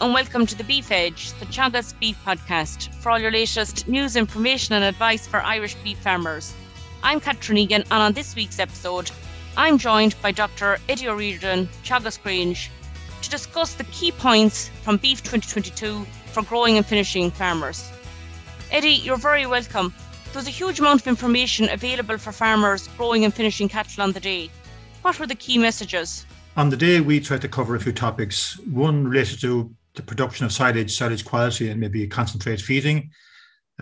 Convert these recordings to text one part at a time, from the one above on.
and welcome to the Beef Edge, the Teagasc Beef Podcast, for all your latest news, information, and advice for Irish beef farmers. I'm Catherine Egan, and on this week's episode, I'm joined by Dr. Eddie O'Riordan, Teagasc Grange, to discuss the key points from Beef 2022 for growing and finishing farmers. Eddie, you're very welcome. There's a huge amount of information available for farmers growing and finishing cattle on the day. What were the key messages? On the day, we tried to cover a few topics. One related to the production of silage, silage quality, and maybe concentrate feeding.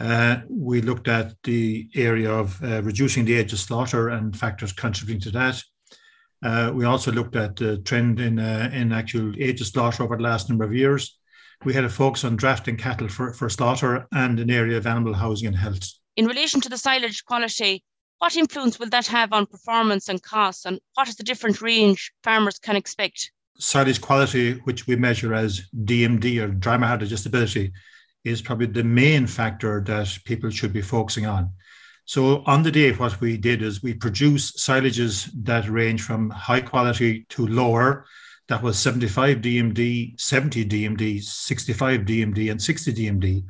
Uh, we looked at the area of uh, reducing the age of slaughter and factors contributing to that. Uh, we also looked at the trend in uh, in actual age of slaughter over the last number of years. We had a focus on drafting cattle for, for slaughter and an area of animal housing and health. In relation to the silage quality, what influence will that have on performance and costs, and what is the different range farmers can expect? Silage quality, which we measure as DMD or dry matter digestibility, is probably the main factor that people should be focusing on. So on the day, what we did is we produce silages that range from high quality to lower. That was 75 DMD, 70 DMD, 65 DMD, and 60 DMD.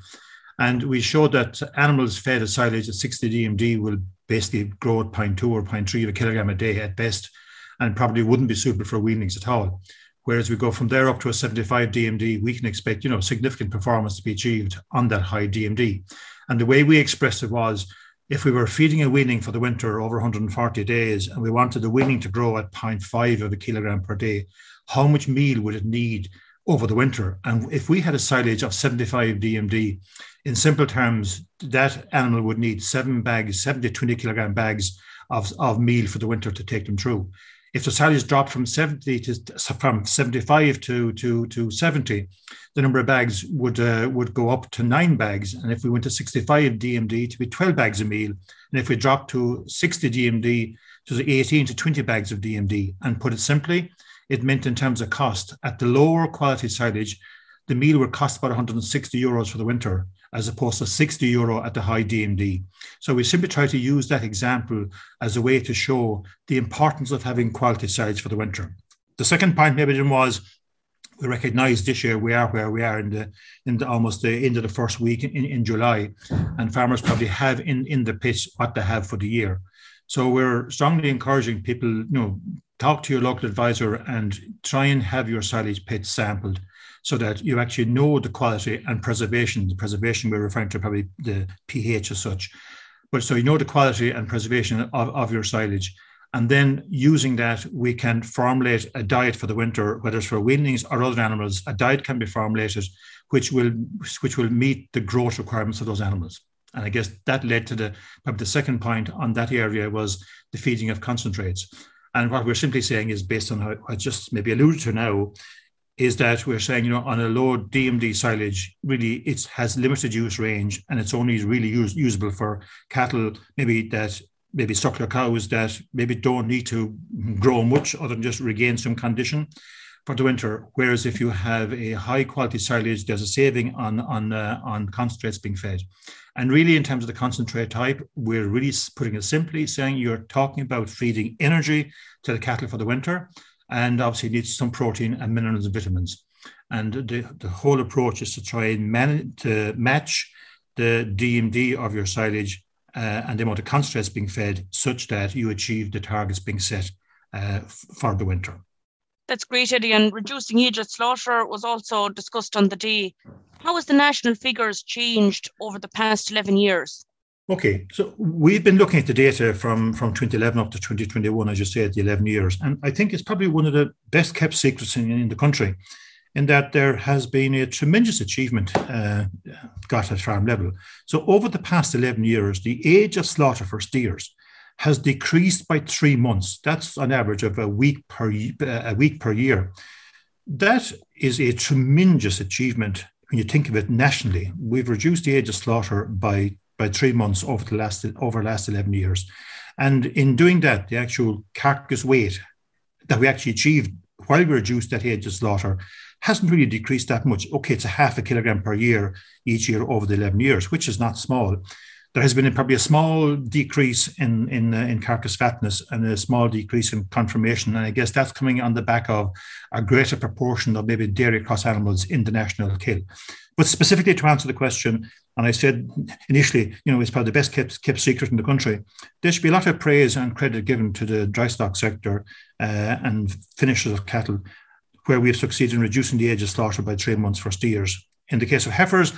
And we showed that animals fed a silage at 60 DMD will basically grow at 0.2 or 0.3 of a kilogram a day at best, and probably wouldn't be suitable for weanlings at all. Whereas we go from there up to a 75 DMD, we can expect, you know, significant performance to be achieved on that high DMD. And the way we expressed it was if we were feeding a weaning for the winter over 140 days and we wanted the weaning to grow at 0.5 of a kilogram per day, how much meal would it need over the winter? And if we had a silage of 75 DMD, in simple terms, that animal would need seven bags, 70 20 kilogram bags of, of meal for the winter to take them through if the silages dropped from 70 to from 75 to to to 70 the number of bags would uh, would go up to nine bags. And if we went to 65 dmd to be 12 bags a meal and if we dropped to 60 dmd to 18 to 20 bags of dmd and put it simply it meant in terms of cost at the lower quality silage the meal would cost about 160 euros for the winter as opposed to 60 euro at the high DMD. So we simply try to use that example as a way to show the importance of having quality silage for the winter. The second point maybe then was we recognise this year we are where we are in the in the almost the end of the first week in, in July, and farmers probably have in in the pitch what they have for the year. So we're strongly encouraging people, you know, talk to your local advisor and try and have your silage pits sampled so that you actually know the quality and preservation. The preservation we're referring to probably the pH as such. But so you know the quality and preservation of, of your silage. And then using that, we can formulate a diet for the winter, whether it's for weanlings or other animals. A diet can be formulated which will which will meet the growth requirements of those animals. And I guess that led to the probably the second point on that area was the feeding of concentrates. And what we're simply saying is based on how I just maybe alluded to now, is that we're saying, you know, on a low DMD silage, really it has limited use range and it's only really use, usable for cattle, maybe that maybe suckler cows that maybe don't need to grow much other than just regain some condition for the winter. Whereas if you have a high quality silage, there's a saving on on uh, on concentrates being fed. And really, in terms of the concentrate type, we're really putting it simply saying you're talking about feeding energy to the cattle for the winter and obviously needs some protein and minerals and vitamins. And the, the whole approach is to try and man, to match the DMD of your silage uh, and the amount of concentrates being fed such that you achieve the targets being set uh, for the winter. That's great, Eddie. And reducing at slaughter was also discussed on the day. How has the national figures changed over the past 11 years? Okay, so we've been looking at the data from, from 2011 up to 2021, as you said, the 11 years. And I think it's probably one of the best kept secrets in, in the country, in that there has been a tremendous achievement uh, got at farm level. So over the past 11 years, the age of slaughter for steers has decreased by three months. That's an average of a week per, a week per year. That is a tremendous achievement when you think of it nationally. We've reduced the age of slaughter by by three months over the last over the last 11 years. And in doing that, the actual carcass weight that we actually achieved while we reduced that age of slaughter hasn't really decreased that much. Okay, it's a half a kilogram per year each year over the 11 years, which is not small. There has been probably a small decrease in in uh, in carcass fatness and a small decrease in conformation, and I guess that's coming on the back of a greater proportion of maybe dairy cross animals in the national kill. But specifically to answer the question, and I said initially, you know, it's probably the best kept, kept secret in the country. There should be a lot of praise and credit given to the dry stock sector uh, and finishers of cattle, where we have succeeded in reducing the age of slaughter by three months for steers. In the case of heifers,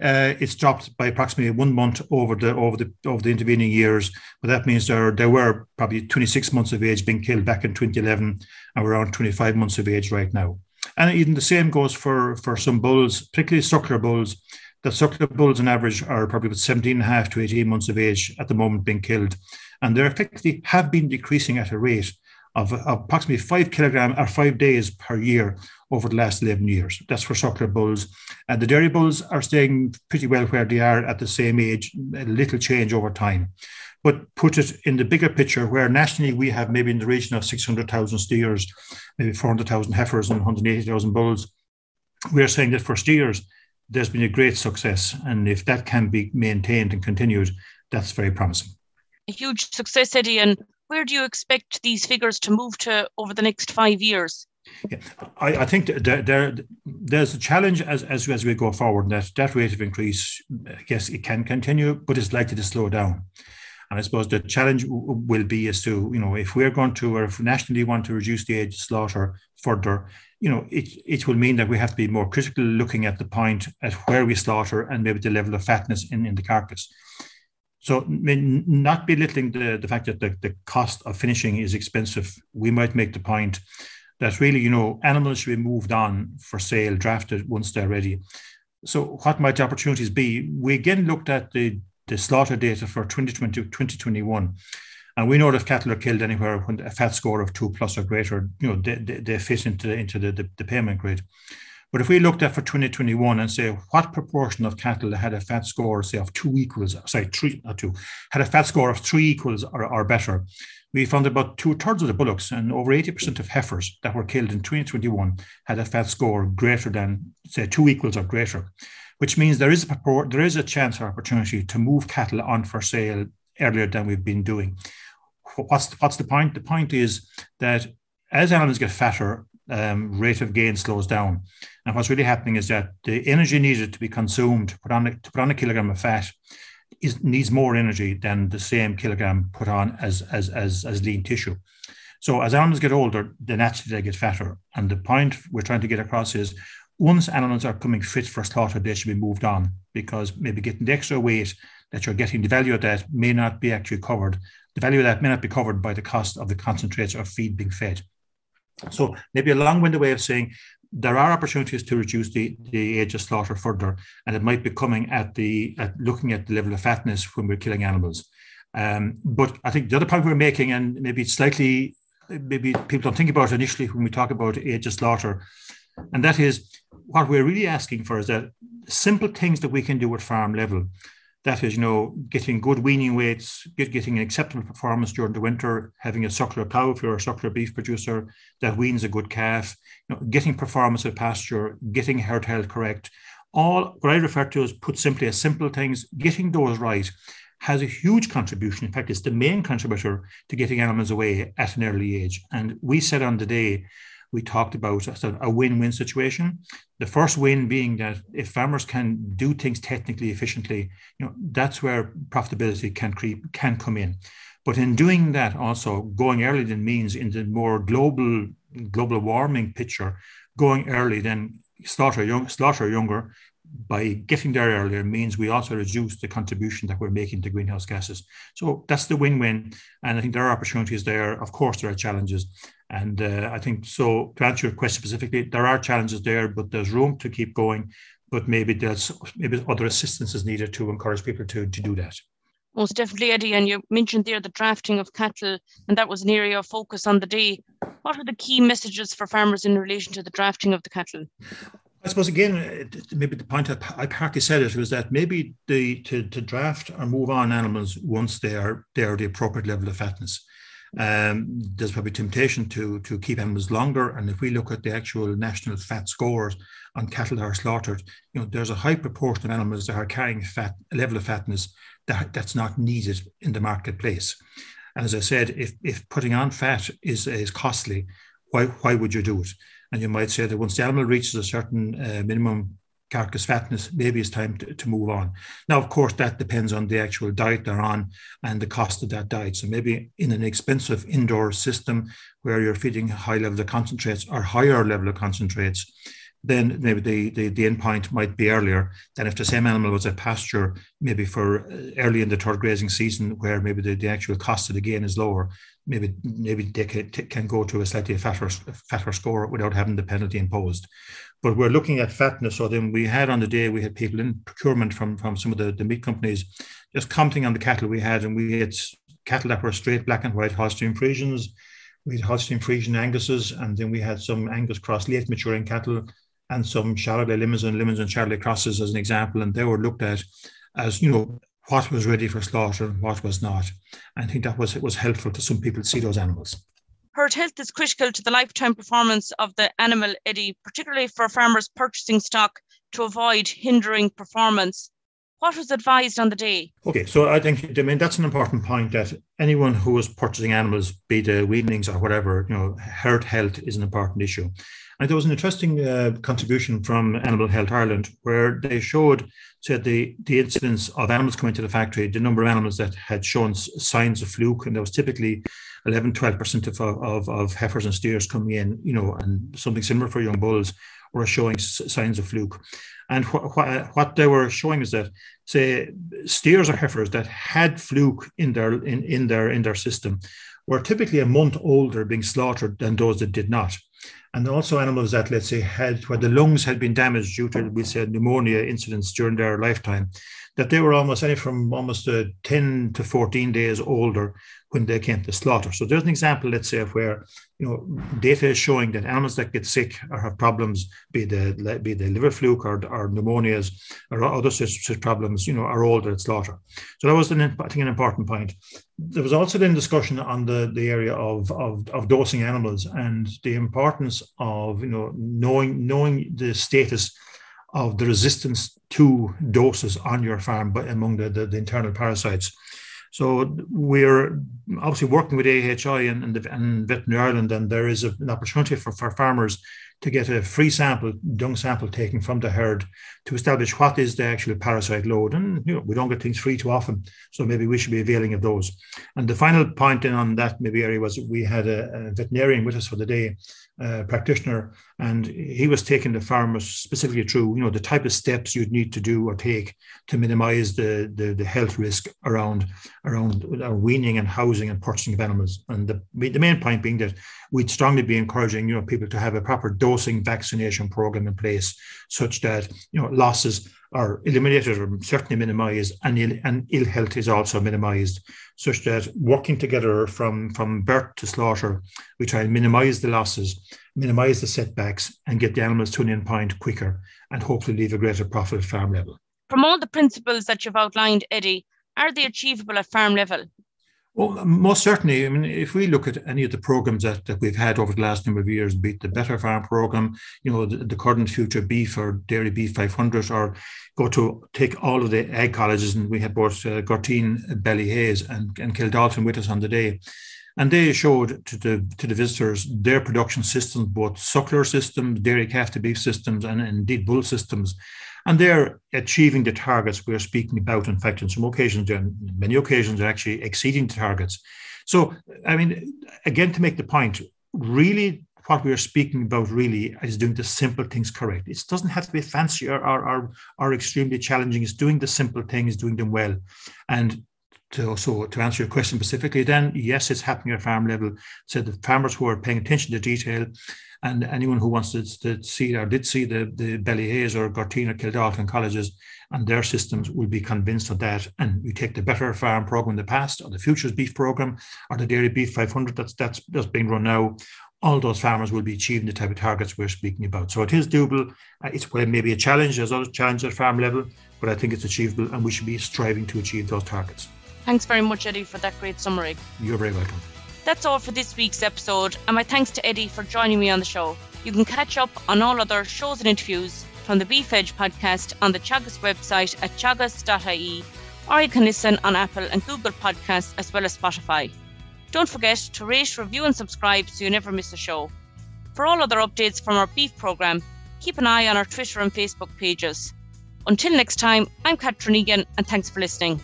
uh, it's dropped by approximately one month over the over the over the intervening years. But that means there there were probably 26 months of age being killed back in 2011, and we're around 25 months of age right now. And even the same goes for for some bulls, particularly suckler bulls. The suckler bulls, on average, are probably about 17 and a half to 18 months of age at the moment being killed, and they effectively have been decreasing at a rate of, approximately five kilogram or five days per year over the last 11 years. That's for suckler bulls. And the dairy bulls are staying pretty well where they are at the same age, a little change over time. But put it in the bigger picture, where nationally we have maybe in the region of 600,000 steers, maybe 400,000 heifers and 180,000 bulls, we're saying that for steers, there's been a great success. And if that can be maintained and continued, that's very promising. A huge success, Eddie. And where do you expect these figures to move to over the next five years? Yeah, I, I think there, there, there's a challenge as, as, as we go forward that that rate of increase, I guess it can continue, but it's likely to slow down. And I suppose the challenge will be as to, you know, if we're going to, or if nationally want to reduce the age of slaughter further, you know, it, it will mean that we have to be more critical looking at the point at where we slaughter and maybe the level of fatness in, in the carcass. So, not belittling the, the fact that the, the cost of finishing is expensive, we might make the point that really, you know, animals should be moved on for sale, drafted once they're ready. So, what might the opportunities be? We again looked at the, the slaughter data for 2020 2021. And we know that cattle are killed anywhere when a fat score of two plus or greater, you know, they, they, they fit into, into the, the, the payment grid. But if we looked at for 2021 and say what proportion of cattle had a fat score, say of two equals, sorry, three, not two, had a fat score of three equals or, or better, we found about two thirds of the bullocks and over 80% of heifers that were killed in 2021 had a fat score greater than, say, two equals or greater, which means there is a there is a chance or opportunity to move cattle on for sale earlier than we've been doing. What's what's the point? The point is that as animals get fatter, um, rate of gain slows down. And what's really happening is that the energy needed to be consumed to put on a, to put on a kilogram of fat is, needs more energy than the same kilogram put on as, as, as, as lean tissue. So as animals get older, they naturally they get fatter. And the point we're trying to get across is once animals are coming fit for slaughter, they should be moved on because maybe getting the extra weight that you're getting, the value of that may not be actually covered. The value of that may not be covered by the cost of the concentrates or feed being fed. So maybe a long-winded way of saying there are opportunities to reduce the, the age of slaughter further, and it might be coming at the at looking at the level of fatness when we're killing animals. Um, but I think the other point we're making, and maybe it's slightly maybe people don't think about it initially when we talk about age of slaughter, and that is what we're really asking for is that simple things that we can do at farm level that is, you know, getting good weaning weights, get, getting an acceptable performance during the winter, having a suckler cow if you're a suckler beef producer that weans a good calf, you know, getting performance at pasture, getting herd health correct. All what I refer to as put simply as simple things, getting those right has a huge contribution. In fact, it's the main contributor to getting animals away at an early age. And we said on the day we talked about a win-win situation. The first win being that if farmers can do things technically efficiently, you know that's where profitability can creep can come in. But in doing that, also going early then means in the more global global warming picture, going early then slaughter young slaughter younger by getting there earlier means we also reduce the contribution that we're making to greenhouse gases. So that's the win-win, and I think there are opportunities there. Of course, there are challenges, and uh, I think so. To answer your question specifically, there are challenges there, but there's room to keep going. But maybe there's maybe other assistance is needed to encourage people to to do that. Most definitely, Eddie. And you mentioned there the drafting of cattle, and that was an area of focus on the day. What are the key messages for farmers in relation to the drafting of the cattle? I suppose again, maybe the point I partly said it was that maybe the to, to draft or move on animals once they are they are the appropriate level of fatness. Um, there's probably temptation to to keep animals longer, and if we look at the actual national fat scores on cattle that are slaughtered, you know, there's a high proportion of animals that are carrying fat, level of fatness that, that's not needed in the marketplace. And as I said, if if putting on fat is is costly, why why would you do it? And you might say that once the animal reaches a certain uh, minimum carcass fatness, maybe it's time to, to move on. Now, of course, that depends on the actual diet they're on and the cost of that diet. So maybe in an expensive indoor system where you're feeding high level of concentrates or higher level of concentrates, then maybe the, the, the end point might be earlier than if the same animal was at pasture, maybe for uh, early in the third grazing season, where maybe the, the actual cost of the gain is lower. Maybe maybe they can, can go to a slightly fatter, fatter score without having the penalty imposed. But we're looking at fatness. So then we had on the day, we had people in procurement from, from some of the, the meat companies just commenting on the cattle we had. And we had cattle that were straight black and white Holstein Friesians. We had Holstein Friesian Anguses, and then we had some Angus cross late maturing cattle and some Charolais Limousin, Limousin Charolais crosses as an example, and they were looked at as you know what was ready for slaughter and what was not. I think that was it was helpful to some people to see those animals. Herd health is critical to the lifetime performance of the animal, Eddie, particularly for farmers purchasing stock to avoid hindering performance. What was advised on the day? Okay, so I think I mean that's an important point that anyone who is purchasing animals, be the weanlings or whatever, you know, herd health is an important issue. And there was an interesting uh, contribution from Animal Health Ireland where they showed said the, the incidence of animals coming to the factory, the number of animals that had shown signs of fluke, and there was typically 11, 12% of, of, of heifers and steers coming in, you know, and something similar for young bulls were showing signs of fluke. And wh- wh- what they were showing is that, say, steers or heifers that had fluke in their in, in their in their system were typically a month older being slaughtered than those that did not and also animals that, let's say, had where the lungs had been damaged due to, we said, pneumonia incidents during their lifetime, that they were almost any from almost uh, 10 to 14 days older when they came to slaughter. So there's an example, let's say, of where you know data is showing that animals that get sick or have problems, be the be the liver fluke or, or pneumonias or other such, problems, you know, are older at slaughter. So that was, an, I think, an important point. There was also then discussion on the, the area of, of, of dosing animals and the importance of you know knowing knowing the status of the resistance to doses on your farm, but among the, the, the internal parasites. So we're obviously working with AHI and, and, and Veterinary Ireland, and there is a, an opportunity for, for farmers to get a free sample, dung sample taken from the herd to establish what is the actual parasite load. And you know, we don't get things free too often, so maybe we should be availing of those. And the final point in on that maybe area was we had a, a veterinarian with us for the day uh, practitioner, and he was taking the farmers specifically through, you know, the type of steps you'd need to do or take to minimise the, the, the health risk around around weaning and housing and purchasing of animals. And the the main point being that we'd strongly be encouraging, you know, people to have a proper dosing vaccination program in place, such that you know losses are eliminated or certainly minimised, and Ill, and ill health is also minimised, such that working together from, from birth to slaughter, we try and minimise the losses, minimise the setbacks, and get the animals to an end point quicker, and hopefully leave a greater profit at farm level. From all the principles that you've outlined, Eddie, are they achievable at farm level? Well, most certainly. I mean, if we look at any of the programs that, that we've had over the last number of years, be it the Better Farm program, you know, the, the current future beef or dairy beef 500, or go to take all of the ag colleges, and we had both uh, Gurteen, Ballyhaise, and, and Kildalton with us on the day. And they showed to the to the visitors their production systems, both suckler systems, dairy calf to beef systems, and indeed bull systems and they're achieving the targets we're speaking about. In fact, in some occasions, in many occasions, they're actually exceeding the targets. So, I mean, again, to make the point, really what we are speaking about really is doing the simple things correct. It doesn't have to be fancy or, or, or, or extremely challenging. It's doing the simple things, doing them well. And to, so to answer your question specifically, then yes, it's happening at farm level. So the farmers who are paying attention to detail and anyone who wants to, to see or did see the, the Ballyhaise or Gurteen or Kildalton colleges and their systems will be convinced of that. And we take the Better Farm program in the past, or the Futures Beef program, or the Dairy Beef 500 that's, that's, that's being run now. All those farmers will be achieving the type of targets we're speaking about. So it is doable. Uh, it's well, maybe a challenge, there's other challenges at farm level, but I think it's achievable and we should be striving to achieve those targets. Thanks very much, Eddie, for that great summary. You're very welcome. That's all for this week's episode, and my thanks to Eddie for joining me on the show. You can catch up on all other shows and interviews from the Beef Edge podcast on the Teagasc website at teagasc.ie, or you can listen on Apple and Google Podcasts as well as Spotify. Don't forget to rate, review, and subscribe so you never miss a show. For all other updates from our beef programme, keep an eye on our Twitter and Facebook pages. Until next time, I'm Catherine Egan, and thanks for listening.